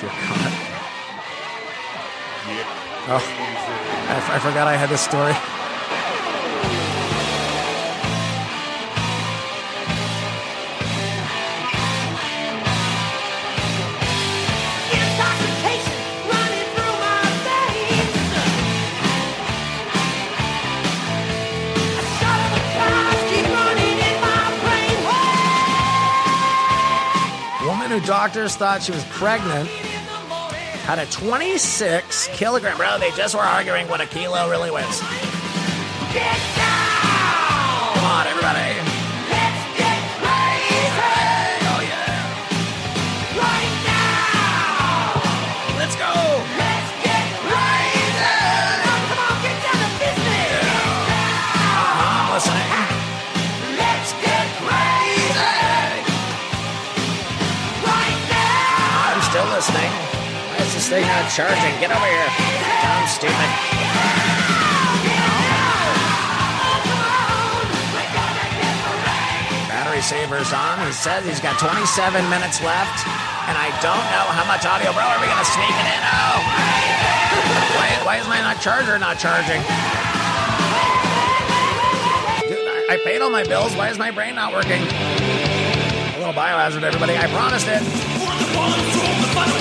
Dear God. Oh, I, f- I forgot I had this story. Intoxication running through my veins. A shot of the past keep running in my brain. Woman who doctors thought she was pregnant had a 26 kilogram. Bro, they just were arguing what a kilo really weighs. Get down. Come on, everybody. Let's get crazy Oh, yeah. right now. Let's go. Let's get crazy. Come on, get down to business. I'm listening. Let's get crazy right now. I'm still listening. This thing not charging? Get over here. Dumb, stupid. Battery saver's on. He says he's got 27 minutes left, and I don't know how much audio. Bro, are we gonna sneak it in? Oh, why, why is my not charger not charging? Dude, I, I paid all my bills. Why is my brain not working? A little biohazard, everybody. I promised it. Sing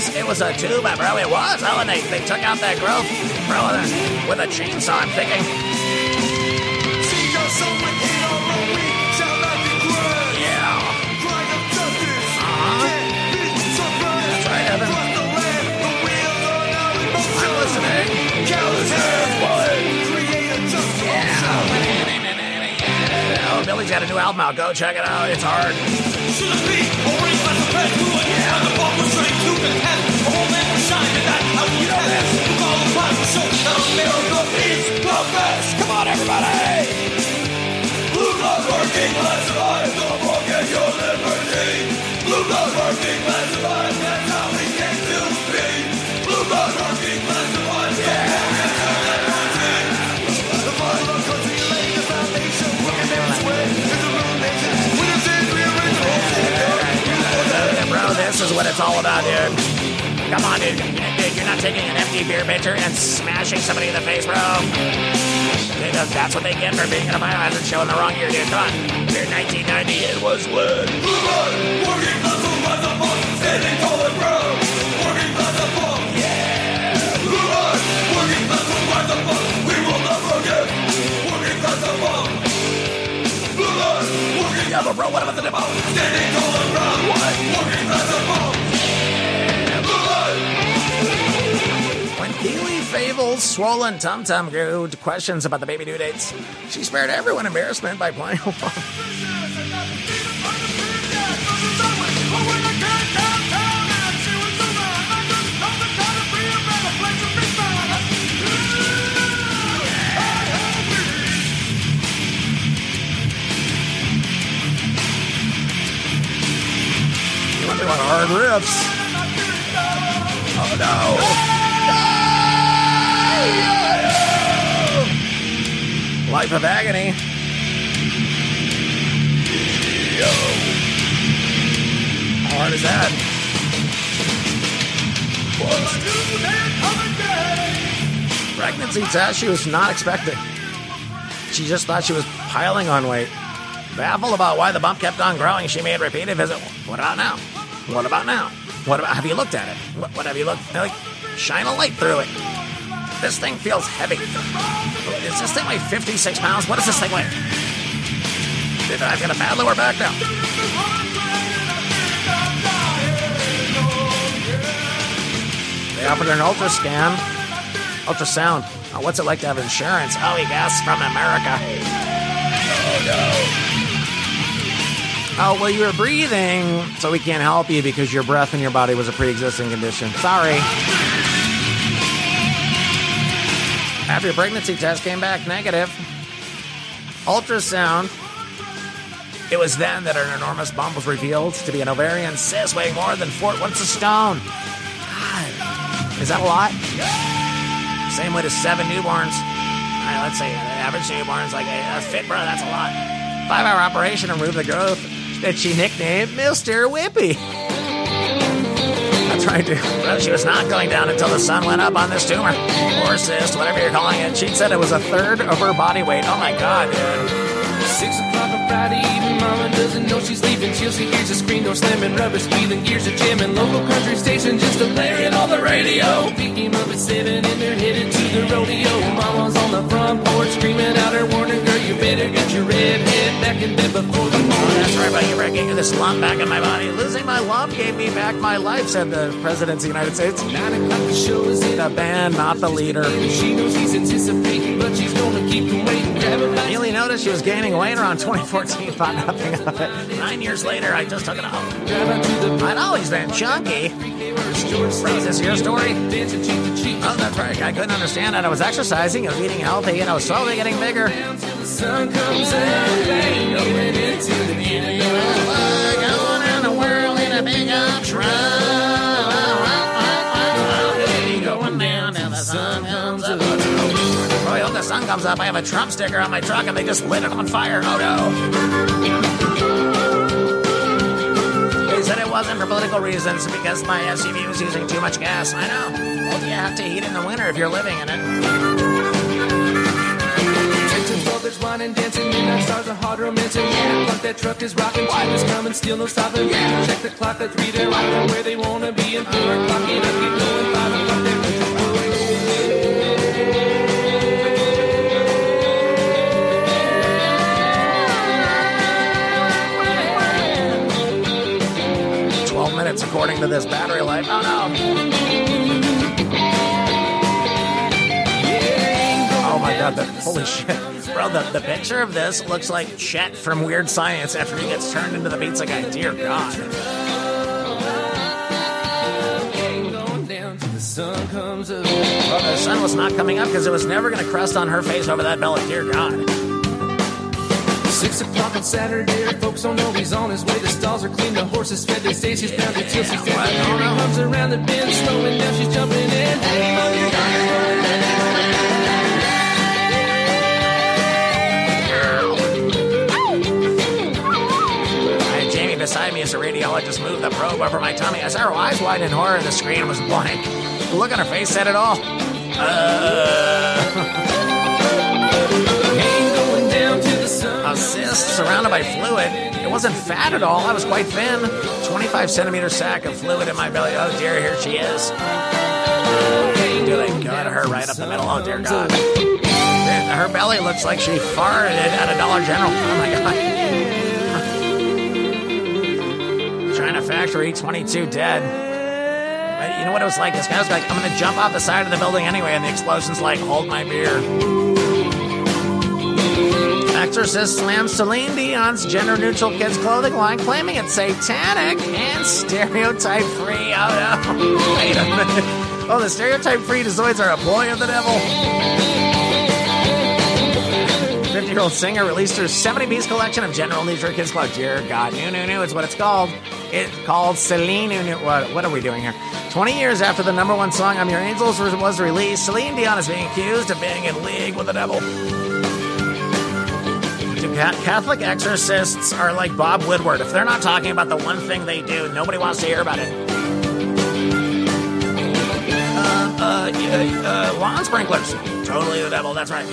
newborns. It was a tube, bro. It was. Oh, and they, they took out that growth, bro, with a chainsaw. I'm thinking, yeah. Uh-huh. That's right, Evan. I'm listening. Oh, Billy's got a new album out. Go check it out. It's hard. Come on, everybody. Blue working classified. Don't forget your liberty. Blue blood working classified. All about, dude. Come on, dude. Dude, you're not taking an empty beer pitcher and smashing somebody in the face, bro. Dude, that's what they get for being in a biohazard show in the wrong year, dude. Come on. Year 1990, it was lit. Working class, motherfucker, standing tall and proud. Working class, motherfucker. Yeah, Working class, motherfucker, we will not forget. Working class, motherfucker. Yeah, but bro, what about the demo? Standing tall and proud. What? Working class When Swollen tum tum grew questions about the baby due dates, she spared everyone embarrassment by playing along. Of agony. How hard is that? Pregnancy test she was not expecting. She just thought she was piling on weight. Baffled about why the bump kept on growing, she made repeated visits. What about now? What about now? What about? Have you looked at it? What, what have you looked? Like, shine a light through it. This thing feels heavy. Is this thing weigh 56 pounds? What does this thing weigh? I've got a bad lower back now. They offered an ultra scan, ultrasound. Oh, what's it like to have insurance? Oh, he guessed from America. Oh, well, you were breathing, so we can't help you because your breath in your body was a pre existing condition. Sorry. After your pregnancy test came back negative, ultrasound. It was then that an enormous bump was revealed to be an ovarian cyst weighing more than four. What's a stone? God, is that a lot? Same weight as seven newborns. Right, let's say the average newborn's like a fit, bro. That's a lot. Five hour operation to remove the growth that she nicknamed Mr. Whippy. That's right, dude. Bro, she was not going down until the sun went up on this tumor. Or cyst, whatever you're calling it. She said it was a third of her body weight. Oh my god, dude. Six o'clock on Friday evening, mama doesn't know she's leaving. Till she hears a screen door slamming, rubber squealing, gears are jamming. Local country station just a blaring on the radio. Picking up at seven and they're headed to the rodeo. Mama's on the front porch screaming out her warning, girl, this lump back in my body. Losing my lump gave me back my life, said the President of the United States. The show is in. The band, not the leader. She knows he's anticipating, but she's gonna keep him waiting. Grab him by Neely noticed she was gaining weight around 2014, thought nothing of it. Nine years later, I just took it off. drive out to the I'd always been chunky. Is this your story? Dancing cheek to cheek. Oh, that's right. I couldn't understand it. I was exercising, I was eating healthy, and I was slowly getting bigger. Down till the sun comes up, bang, going into the evening. Going around the world in a big up truck. Going down till the sun comes up. Sun comes up. I have a Trump sticker on my truck and they just lit it on fire. Oh no. They said it wasn't for political reasons because my SUV was using too much gas. I know. Well, you have to heat in the winter if you're living in it. Texas brothers wine and dancing, midnight stars are hard romancing. Yeah, fuck that truck is rocking, time is coming, still no stopping. Yeah, check the clock, that's three, they're rocking where they wanna be. And four o'clock, and I keep going, five o'clock, according to this battery life. Oh no. Oh my god, the, holy shit. Bro, the, the picture of this looks like Chet from Weird Science after he gets turned into the pizza guy. Dear God. Well, the sun was not coming up because it was never going to crest on her face over that belly. Dear God. Six o'clock on Saturday, folks don't know he's on his way. The stalls are clean, the horses fed, they say she's found till she's dead. What? Here he comes around the bend, slowing down, she's jumping in. Hey, mother, you're I had Jamie beside me as a radiologist moved the probe over my tummy. I saw her eyes wide in horror. The screen was blank. The look on her face said it all. Uh, surrounded by fluid. It wasn't fat at all. I was quite thin. 25 centimeter sack of fluid in my belly. Oh dear, here she is. Do they got her right up the middle? Oh dear God. Her belly looks like she farted at a Dollar General. Oh my God. China factory, 22 dead. You know what it was like? This guy was like, I'm gonna jump off the side of the building anyway, and the explosion's like, hold my beer. Exorcist slams Celine Dion's gender neutral kids clothing line, claiming it's satanic and stereotype free. Oh no. Wait a minute. Oh, the stereotype free Zoids are a ploy of the devil. 50 year old singer released her 70 piece collection of general neutral kids clothes. Dear God, new, new, new is what it's called. It's called Celine. What, what are we doing here? 20 years after the number one song, I'm Your Angels, was released, Celine Dion is being accused of being in league with the devil. Ca- Catholic exorcists are like Bob Woodward. If they're not talking about the one thing they do, nobody wants to hear about it. Uh, uh, uh, lawn sprinklers. Totally the devil, that's right.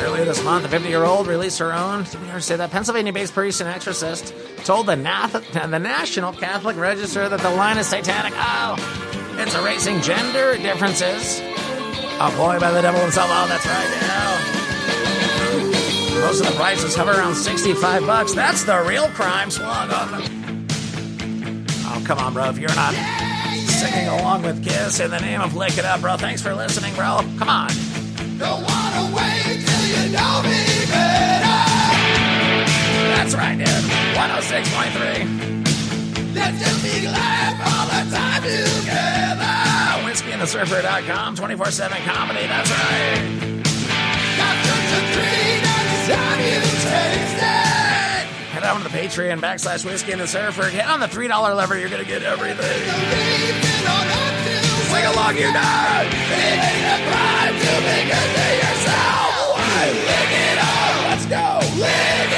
Earlier this month, a 50 year old released her own, did we ever say that? Pennsylvania based priest and exorcist told the, Nath- the National Catholic Register that the line is satanic. Oh, it's erasing gender differences. A ploy by the devil himself. Oh, that's right. Yeah. Most of the prices hover around 65 bucks. That's the real crime slug. Oh, come on, bro. If you're not singing along with Kiss in the name of Lick It Up, bro. Thanks for listening, bro. Come on. Don't wanna wait till you know me better. That's right, dude. 106.3. Let's just be glad all the time together. WhiskeyandtheSurfer.com, 24 7 comedy. That's right. Got such Head on to the Patreon backslash Whiskey and the Surfer. Get on the $3 lever. You're going to get everything. Sing along, you nerd. It ain't a crime to be good to yourself. Lick it up? Let's go. Lick it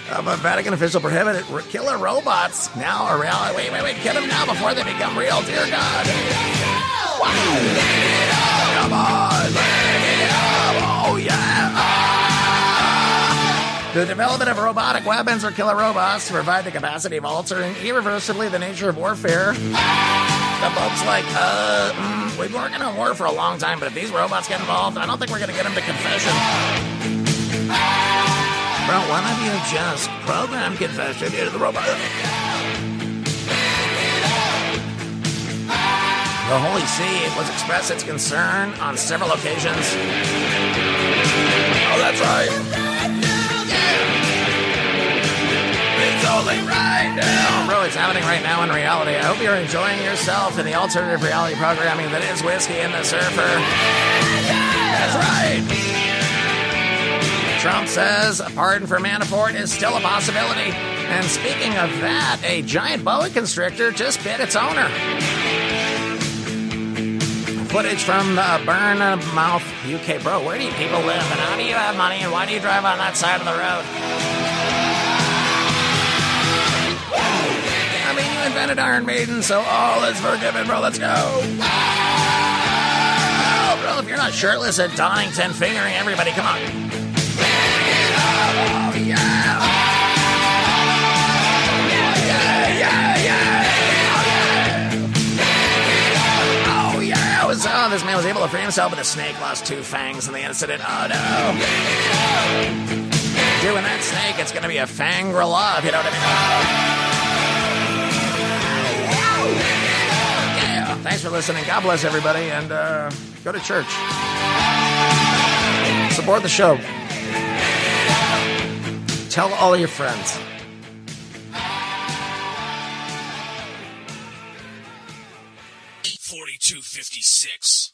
of a Vatican official prohibited killer robots now are reality. Wait, wait, wait, get them now before they become real. Dear God. Come on. Oh, yeah. Ah. The development of robotic weapons or killer robots to provide the capacity of altering irreversibly the nature of warfare. The Pope's like, uh, mm, we've been working on war for a long time, but if these robots get involved, I don't think we're going to get them to confession. Bro, why don't you just program confession into the robot? The Holy See was expressed its concern on several occasions. Oh, that's right. It's only right now. Bro, it's happening right now in reality. I hope you're enjoying yourself in the alternative reality programming that is Whiskey and the Surfer. That's right. Trump says a pardon for Manafort is still a possibility. And speaking of that, a giant boa constrictor just bit its owner. Footage from the Burn Mouth UK. Bro, where do you people live? And how do you have money? And why do you drive on that side of the road? I mean, you invented Iron Maiden, so all is forgiven, bro. Let's go. Bro, if you're not shirtless at Donington fingering everybody, come on. Oh, yeah yeah yeah Oh yeah this man was able to free himself, but the snake lost two fangs in the incident. Oh, no. Doing that snake, it's to be a Fangri-La, if you know what I mean. Yeah. Thanks for listening. God bless everybody, and uh, go to church. Support the show. Tell all your friends. Forty-two fifty-six.